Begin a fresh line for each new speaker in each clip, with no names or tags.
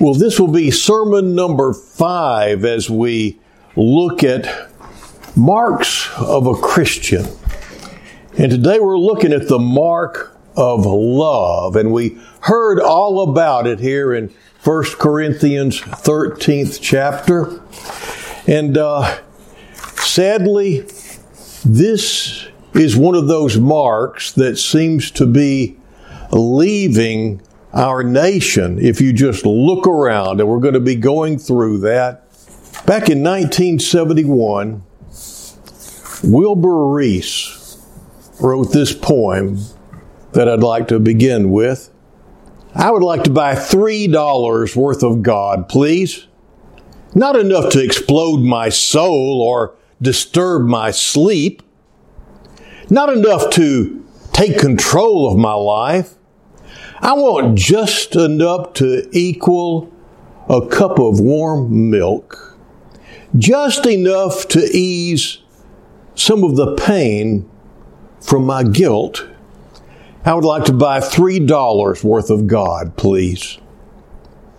Well, this will be sermon number five as we look at marks of a Christian. And today we're looking at the mark of love. And we heard all about it here in 1 Corinthians 13th chapter. And uh, sadly, this is one of those marks that seems to be leaving our nation if you just look around, and we're going to be going through that. Back in 1971, Wilbur Rees wrote this poem that I'd like to begin with. I would like to buy $3 worth of God, please. Not enough to explode my soul or disturb my sleep. Not enough to take control of my life. I want just enough to equal a cup of warm milk. Just enough to ease some of the pain from my guilt. I would like to buy $3 worth of God, please.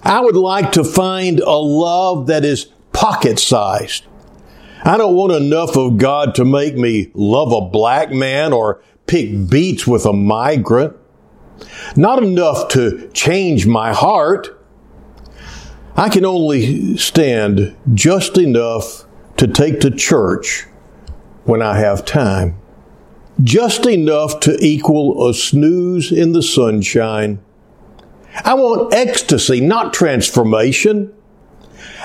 I would like to find a love that is pocket sized. I don't want enough of God to make me love a black man or pick beets with a migrant. Not enough to change my heart. I can only stand just enough to take to church when I have time. Just enough to equal a snooze in the sunshine. I want ecstasy, not transformation.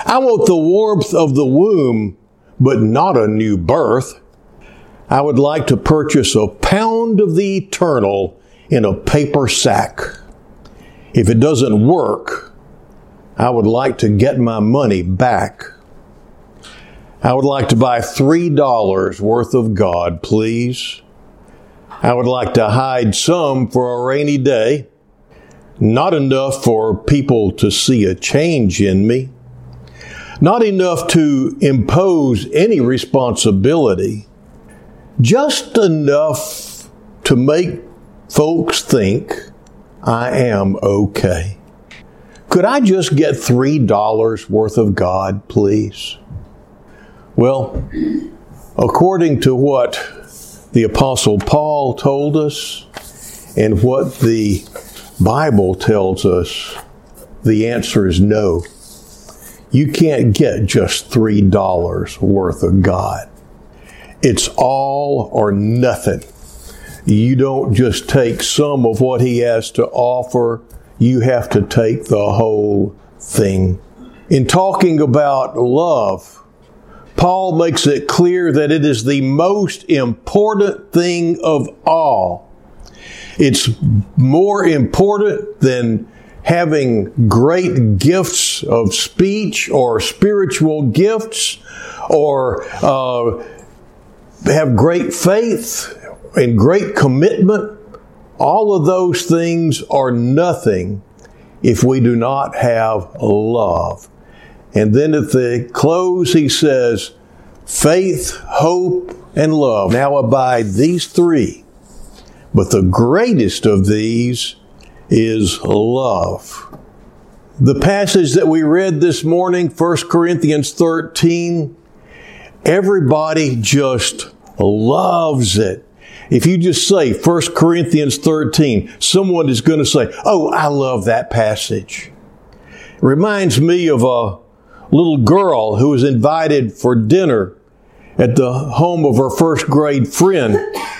I want the warmth of the womb, but not a new birth. I would like to purchase a pound of the eternal in a paper sack. If it doesn't work, I would like to get my money back. I would like to buy $3 worth of God, please. I would like to hide some for a rainy day, not enough for people to see a change in me, not enough to impose any responsibility, just enough to make folks think I am okay. Could I just get $3 worth of God, please? Well, according to what the Apostle Paul told us and what the Bible tells us, the answer is no. You can't get just $3 worth of God. It's all or nothing. You don't just take some of what He has to offer, you have to take the whole thing. In talking about love, Paul makes it clear that it is the most important thing of all. It's more important than having great gifts of speech or spiritual gifts or uh, have great faith and great commitment. All of those things are nothing if we do not have love. And then at the close, he says, faith, hope, and love. Now abide these three. But the greatest of these is love. The passage that we read this morning, 1 Corinthians 13, everybody just loves it. If you just say 1 Corinthians 13, someone is going to say, Oh, I love that passage. It reminds me of a little girl who was invited for dinner at the home of her first grade friend.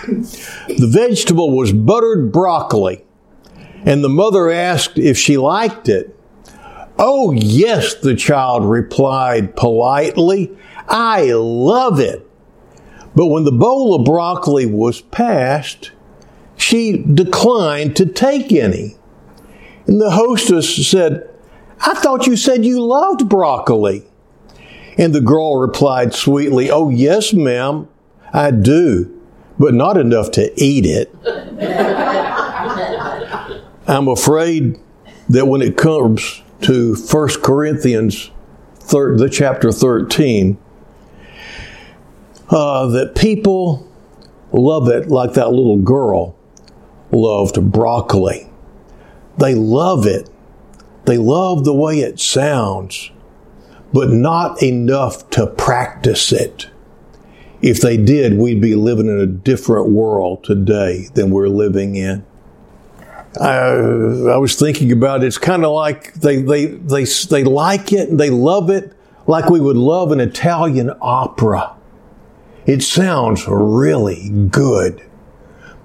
The vegetable was buttered broccoli, and the mother asked if she liked it. Oh, yes, the child replied politely. I love it. But when the bowl of broccoli was passed, she declined to take any. And the hostess said, I thought you said you loved broccoli. And the girl replied sweetly, Oh, yes, ma'am, I do, but not enough to eat it. I'm afraid that when it comes to 1 Corinthians, thir- the chapter 13, uh, that people love it like that little girl loved broccoli. They love it They love the way it sounds, but not enough to practice it. If they did, we'd be living in a different world today than we're living in. I, I was thinking about it. It's kind of like they, they, they, they like it and they love it like we would love an Italian opera. It sounds really good,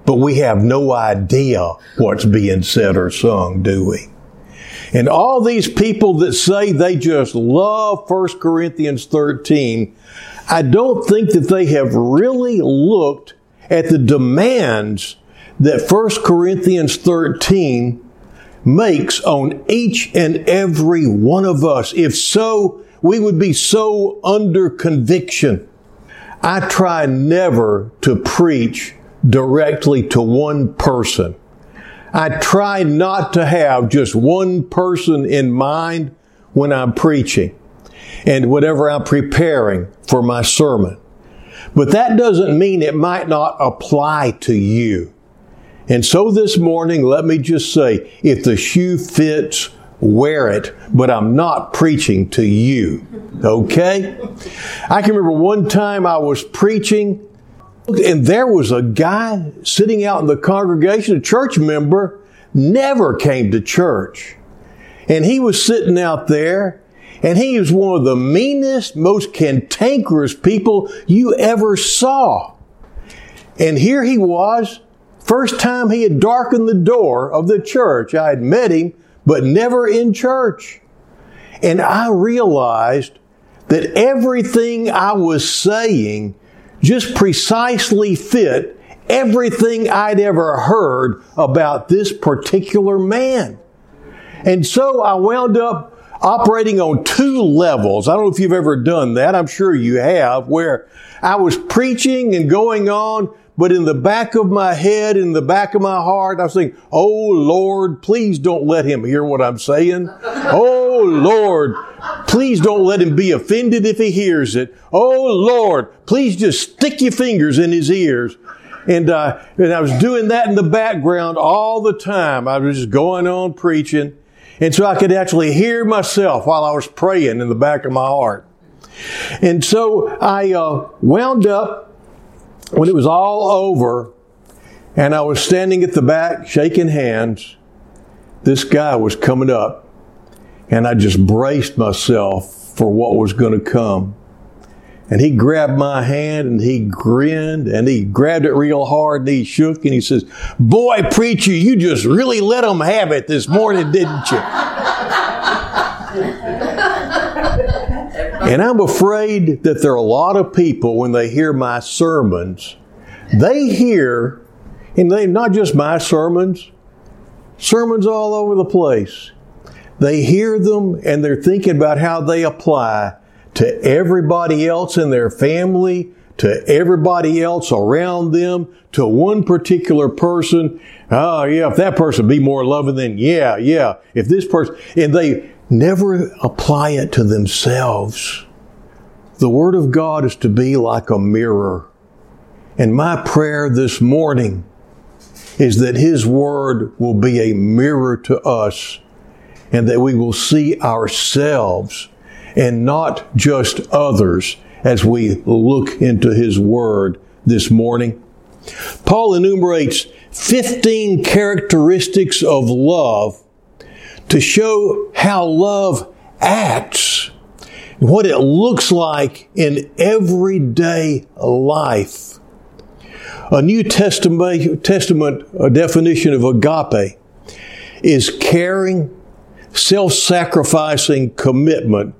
but we have no idea what's being said or sung, do we? And all these people that say they just love 1 Corinthians 13, I don't think that they have really looked at the demands that 1 Corinthians 13 makes on each and every one of us. If so, we would be so under conviction. I try never to preach directly to one person. I try not to have just one person in mind when I'm preaching and whatever I'm preparing for my sermon. But that doesn't mean it might not apply to you. And so this morning, let me just say, if the shoe fits, wear it, but I'm not preaching to you. Okay? I can remember one time I was preaching and there was a guy sitting out in the congregation, a church member, never came to church. And he was sitting out there and he was one of the meanest, most cantankerous people you ever saw. And here he was, first time he had darkened the door of the church. I had met him, but never in church. And I realized that everything I was saying just precisely fit everything I'd ever heard about this particular man. And so I wound up operating on two levels. I don't know if you've ever done that. I'm sure you have, where I was preaching and going on, but in the back of my head, in the back of my heart, I was thinking, Oh Lord, please don't let him hear what I'm saying. Oh Lord, please don't let him be offended if he hears it. Oh Lord, please just stick your fingers in his ears. And, uh, and I was doing that in the background all the time. I was just going on preaching. And so I could actually hear myself while I was praying in the back of my heart. And so I uh, wound up when it was all over and I was standing at the back shaking hands. This guy was coming up and I just braced myself for what was going to come. And he grabbed my hand and he grinned and he grabbed it real hard and he shook and he says, Boy, preacher, you just really let them have it this morning, didn't you? And I'm afraid that there are a lot of people when they hear my sermons, they hear, and they not just my sermons, sermons all over the place. They hear them and they're thinking about how they apply to everybody else in their family, to everybody else around them, to one particular person. Oh, yeah, if that person be more loving, then yeah, yeah. If this person, and they never apply it to themselves. The Word of God is to be like a mirror. And my prayer this morning is that His Word will be a mirror to us and that we will see ourselves and not just others as we look into His Word this morning. Paul enumerates 15 characteristics of love to show how love acts, what it looks like in everyday life. A New Testament, a definition of agape is caring, self-sacrificing commitment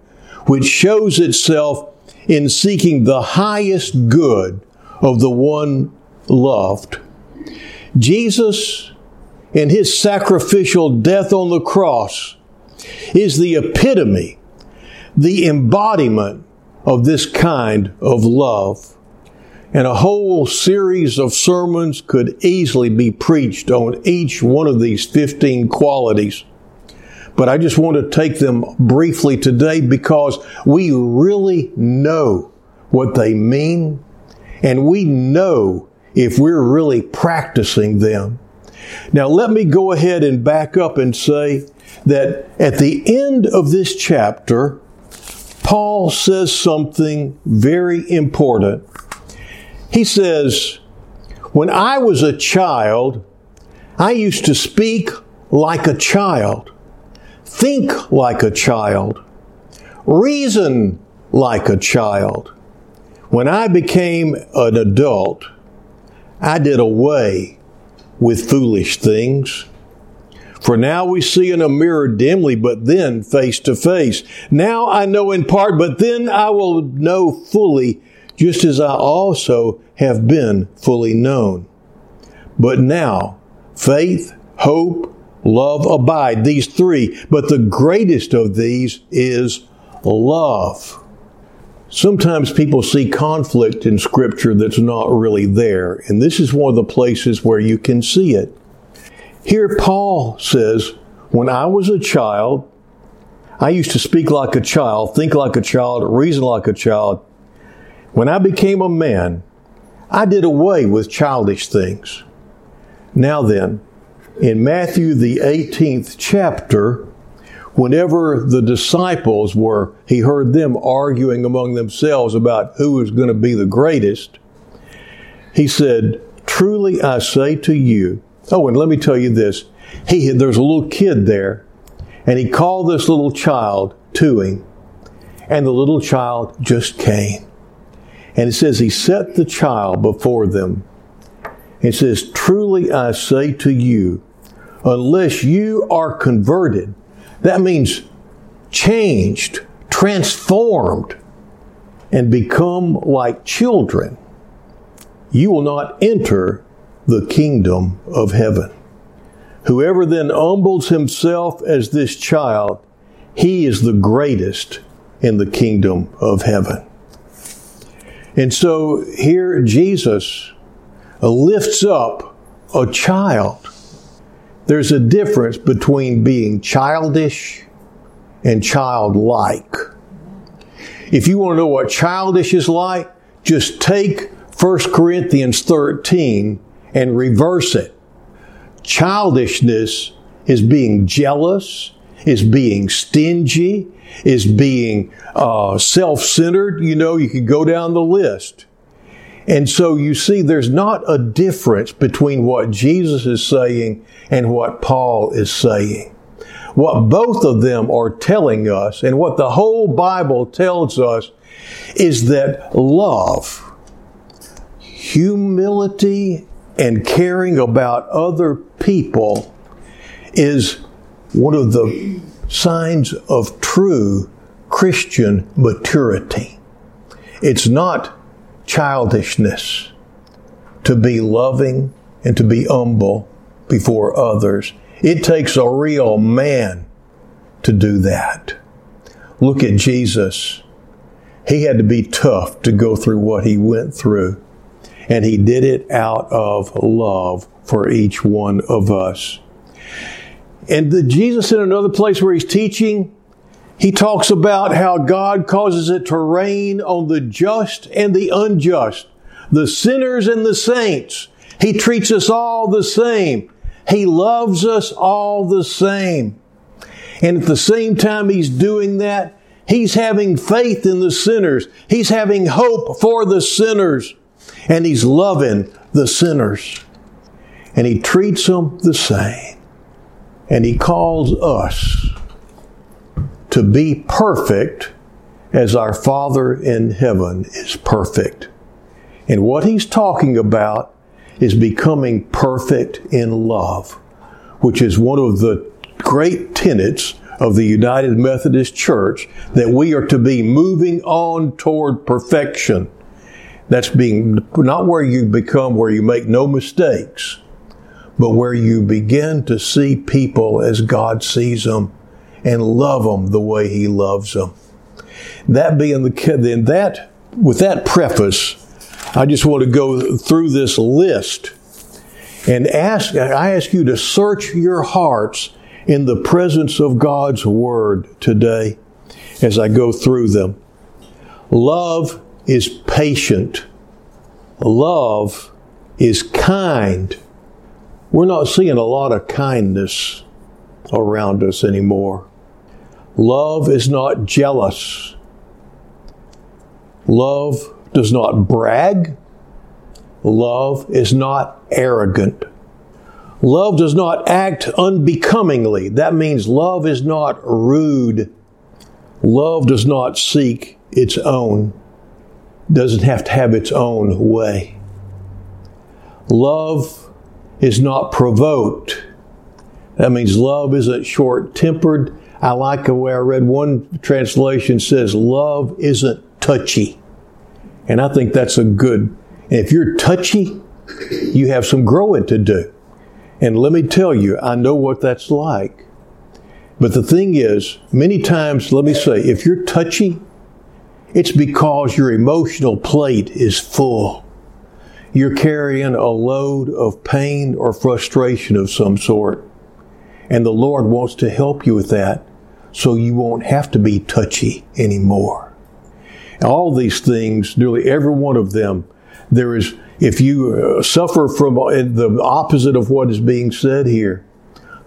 which shows itself in seeking the highest good of the one loved. Jesus, in his sacrificial death on the cross, is the epitome, the embodiment of this kind of love. And a whole series of sermons could easily be preached on each one of these 15 qualities. But I just want to take them briefly today because we really know what they mean and we know if we're really practicing them. Now let me go ahead and back up and say that at the end of this chapter, Paul says something very important. He says, When I was a child, I used to speak like a child, think like a child, reason like a child. When I became an adult, I did away with foolish things. For now we see in a mirror dimly, but then face to face. Now I know in part, but then I will know fully, just as I also have been fully known. But now, faith, hope, love abide, these three, but the greatest of these is love. Sometimes people see conflict in Scripture that's not really there, and this is one of the places where you can see it. Here, Paul says, When I was a child, I used to speak like a child, think like a child, reason like a child. When I became a man, I did away with childish things. Now then, in Matthew, the 18th chapter, whenever the disciples were, he heard them arguing among themselves about who was going to be the greatest. He said, Truly I say to you, oh, and let me tell you this. He, there's a little kid there, and he called this little child to him, and the little child just came. And it says he set the child before them. It says, Truly I say to you, unless you are converted, that means changed, transformed, and become like children. You will not enter the kingdom of heaven. Whoever then humbles himself as this child, he is the greatest in the kingdom of heaven. And so here Jesus lifts up a child there's a difference between being childish and childlike. If you want to know what childish is like, just take 1 Corinthians 13 and reverse it. Childishness is being jealous, is being stingy, is being uh, self centered. You know, you could go down the list. And so you see, there's not a difference between what Jesus is saying and what Paul is saying. What both of them are telling us and what the whole Bible tells us is that love, humility, and caring about other people is one of the signs of true Christian maturity. It's not childishness to be loving and to be humble before others. It takes a real man to do that. Look at Jesus. He had to be tough to go through what he went through. And he did it out of love for each one of us. And the Jesus in another place where he's teaching, he talks about how God causes it to rain on the just and the unjust, the sinners and the saints. He treats us all the same. He loves us all the same. And at the same time he's doing that, he's having faith in the sinners. He's having hope for the sinners. And he's loving the sinners. And he treats them the same. And he calls us to be perfect as our Father in heaven is perfect. And what he's talking about is becoming perfect in love, which is one of the great tenets of the United Methodist Church that we are to be moving on toward perfection. That's being not where you become where you make no mistakes, but where you begin to see people as God sees them and love them the way He loves them. That being the then that with that preface, I just want to go through this list and ask. I ask you to search your hearts in the presence of God's Word today as I go through them. Love is patient. Love is kind. We're not seeing a lot of kindness around us anymore. Love is not jealous. Love does not brag. Love is not arrogant. Love does not act unbecomingly. That means love is not rude. Love does not seek its own, doesn't have to have its own way. Love is not provoked. That means love isn't short tempered. I like the way I read one translation says love isn't touchy. And I think that's a good. And if you're touchy, you have some growing to do. And let me tell you, I know what that's like. But the thing is, many times, let me say, if you're touchy, it's because your emotional plate is full. You're carrying a load of pain or frustration of some sort. And the Lord wants to help you with that so you won't have to be touchy anymore. All these things, nearly every one of them, there is if you uh, suffer from uh, the opposite of what is being said here,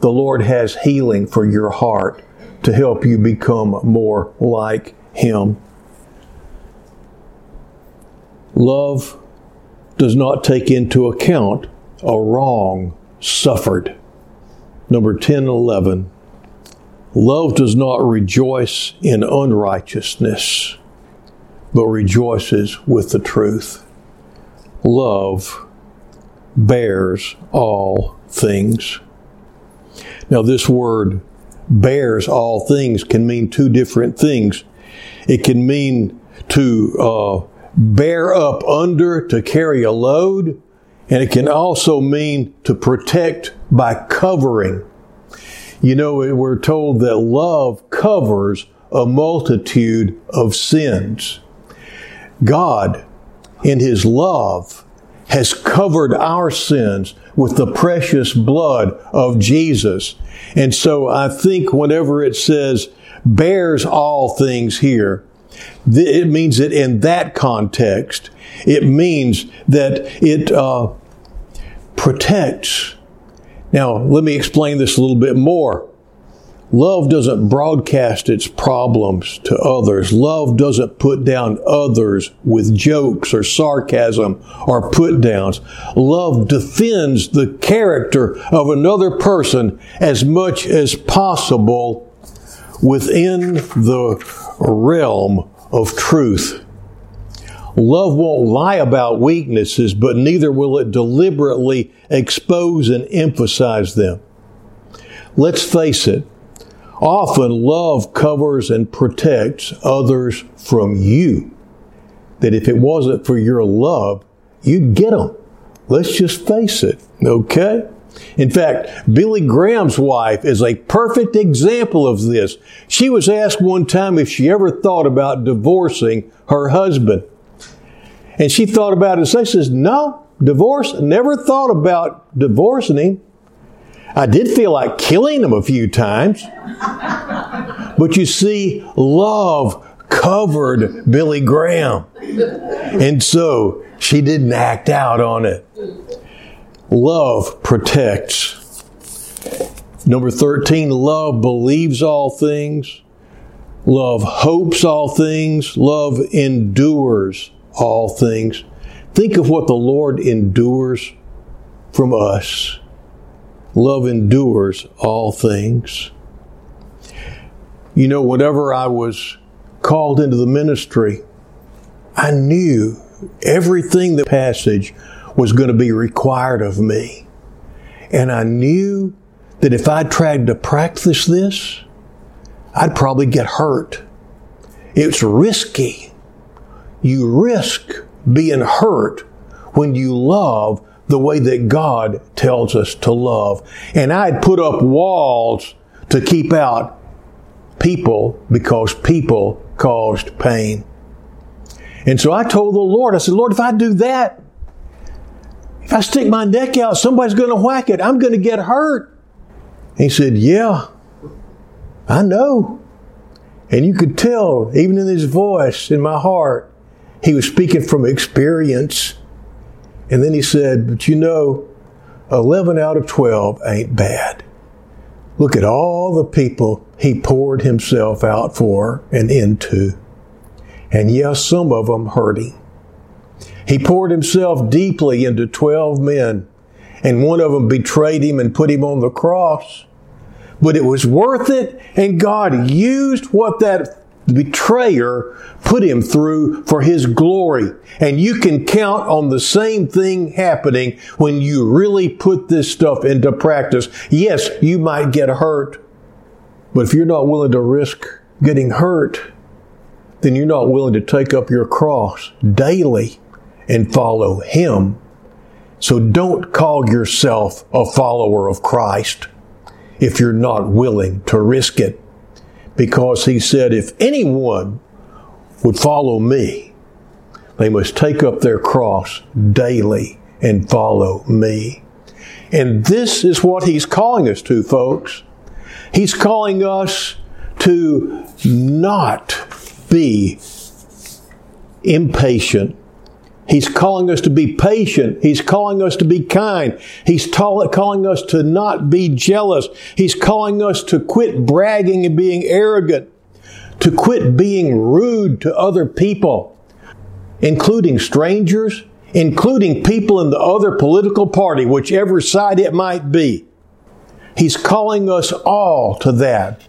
the Lord has healing for your heart to help you become more like Him. Love does not take into account a wrong suffered. Number 10 and 11. Love does not rejoice in unrighteousness, but rejoices with the truth love bears all things. Now, this word bears all things can mean two different things. It can mean to uh, bear up under, to carry a load, and it can also mean to protect by covering. You know, we're told that love covers a multitude of sins. God in His love has covered our sins with the precious blood of Jesus. And so I think whenever it says bears all things here, it means that in that context, it means that it uh, protects. Now, let me explain this a little bit more. Love doesn't broadcast its problems to others. Love doesn't put down others with jokes or sarcasm or put downs. Love defends the character of another person as much as possible within the realm of truth. Love won't lie about weaknesses, but neither will it deliberately expose and emphasize them. Let's face it, Often love covers and protects others from you. That if it wasn't for your love, you'd get them. Let's just face it, okay? In fact, Billy Graham's wife is a perfect example of this. She was asked one time if she ever thought about divorcing her husband. And she thought about it and she says, no, divorce, never thought about divorcing him. I did feel like killing him a few times. But you see, love covered Billy Graham. And so she didn't act out on it. Love protects. Number 13, love believes all things. Love hopes all things. Love endures all things. Think of what the Lord endures from us. Love endures all things. You know, whenever I was called into the ministry, I knew everything the passage was going to be required of me. And I knew that if I tried to practice this, I'd probably get hurt. It's risky. You risk being hurt when you love the way that God tells us to love. And I'd put up walls to keep out people because people caused pain. And so I told the Lord, I said, Lord, if I do that, if I stick my neck out, somebody's going to whack it. I'm going to get hurt. He said, Yeah, I know. And you could tell, even in his voice, in my heart, he was speaking from experience. And then he said, But you know, 11 out of 12 ain't bad. Look at all the people he poured himself out for and into. And yes, some of them hurt him. He poured himself deeply into 12 men, and one of them betrayed him and put him on the cross. But it was worth it, and God used what that betrayer put him through for his glory. And you can count on the same thing happening when you really put this stuff into practice. Yes, you might get hurt, but if you're not willing to risk getting hurt, then you're not willing to take up your cross daily and follow Him. So don't call yourself a follower of Christ if you're not willing to risk it because he said, If anyone would follow me, they must take up their cross daily and follow me. And this is what he's calling us to, folks. He's calling us to not be impatient He's calling us to be patient. He's calling us to be kind. He's calling us to not be jealous. He's calling us to quit bragging and being arrogant, to quit being rude to other people, including strangers, including people in the other political party, whichever side it might be. He's calling us all to that.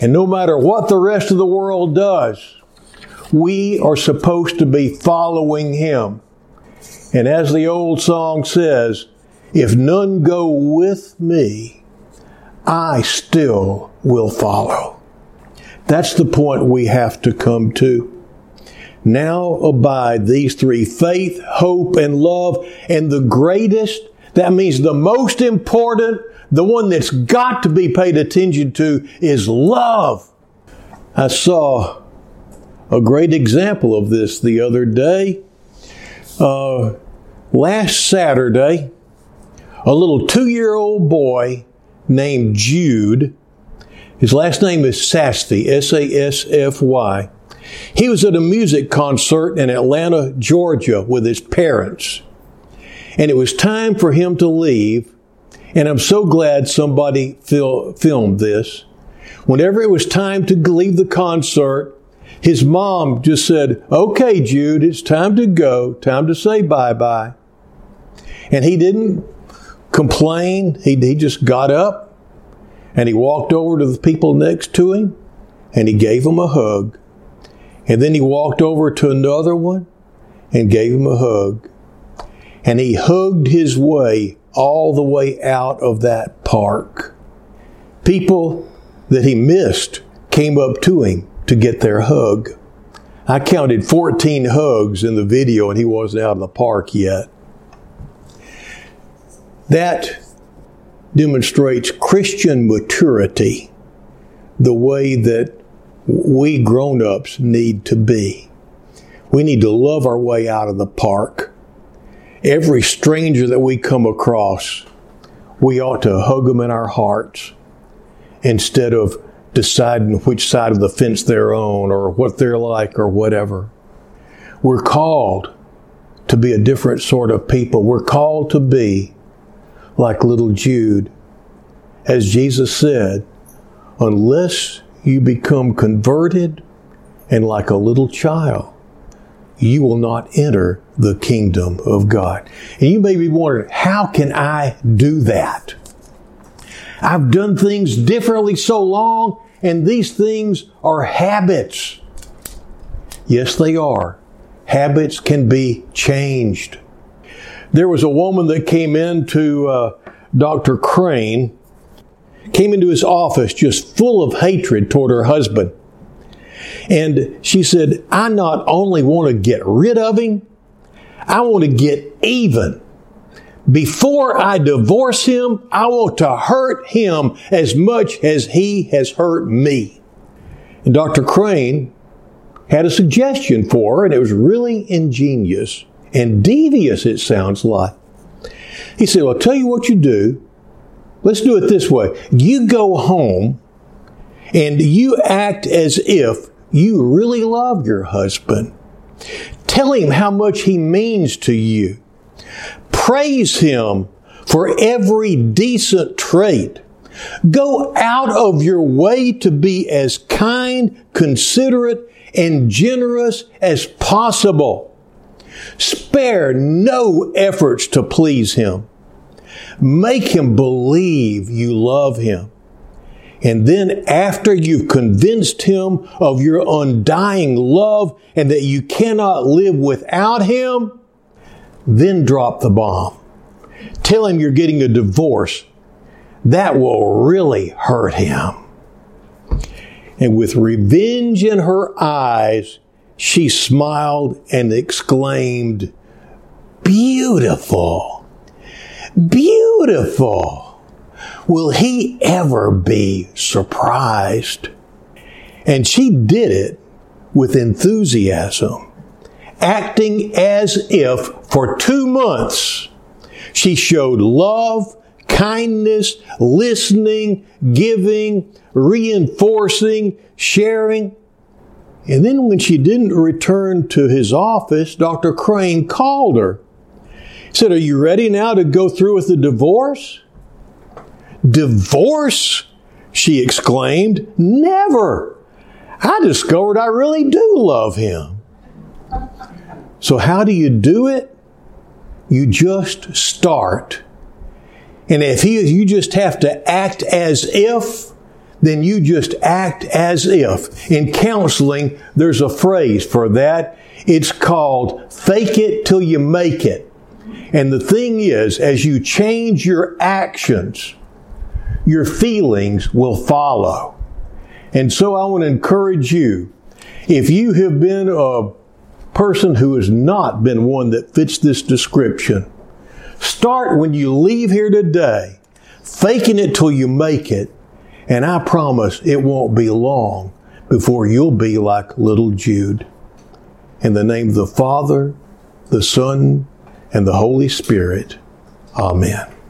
And no matter what the rest of the world does, we are supposed to be following Him. And as the old song says, if none go with me, I still will follow. That's the point we have to come to. Now abide these three faith, hope, and love. And the greatest, that means the most important, the one that's got to be paid attention to, is love. I saw a great example of this the other day. Uh, last Saturday, a little two year old boy named Jude, his last name is Sasfy, S A S F Y. He was at a music concert in Atlanta, Georgia with his parents. And it was time for him to leave. And I'm so glad somebody fil- filmed this. Whenever it was time to leave the concert, his mom just said, Okay, Jude, it's time to go, time to say bye bye. And he didn't complain. He, he just got up and he walked over to the people next to him and he gave them a hug. And then he walked over to another one and gave him a hug. And he hugged his way all the way out of that park. People that he missed came up to him to get their hug. I counted 14 hugs in the video and he wasn't out in the park yet. That demonstrates Christian maturity the way that we grown ups need to be. We need to love our way out of the park. Every stranger that we come across, we ought to hug them in our hearts instead of deciding which side of the fence they're on or what they're like or whatever. We're called to be a different sort of people. We're called to be like little Jude. As Jesus said, unless you become converted and like a little child, you will not enter the kingdom of God. And you may be wondering, how can I do that? I've done things differently so long and these things are habits. Yes, they are. Habits can be changed. There was a woman that came into uh, Dr. Crane, came into his office just full of hatred toward her husband. And she said, I not only want to get rid of him, I want to get even. Before I divorce him, I want to hurt him as much as he has hurt me. And Dr. Crane had a suggestion for her, and it was really ingenious and devious, it sounds like. He said, Well, I'll tell you what you do. Let's do it this way. You go home and you act as if you really love your husband. Tell him how much he means to you. Praise Him for every decent trait Go out of your way to be as kind, considerate, and generous as possible. Spare no efforts to please Him. Make Him believe you love Him. And then after you've convinced Him of your undying love and that you cannot live without Him, then drop the bomb. Tell Him you're getting a divorce. That will really hurt Him. And with revenge in her eyes, she smiled and exclaimed, Beautiful! Beautiful! Will he ever be surprised? And she did it with enthusiasm, acting as if for two months she showed love, kindness, listening, giving, reinforcing, sharing, and then when she didn't return to his office, Dr. Crane called her. He said, Are you ready now to go through with the divorce? Divorce? She exclaimed. Never. I discovered I really do love him. So, how do you do it? You just start. And if he, you just have to act as if, then you just act as if. In counseling, there's a phrase for that. It's called fake it till you make it. And the thing is, as you change your actions, your feelings will follow. And so I want to encourage you, if you have been a person who has not been one that fits this description, start when you leave here today, faking it till you make it, and I promise it won't be long before you'll be like little Jude. In the name of the Father, the Son, and the Holy Spirit. Amen.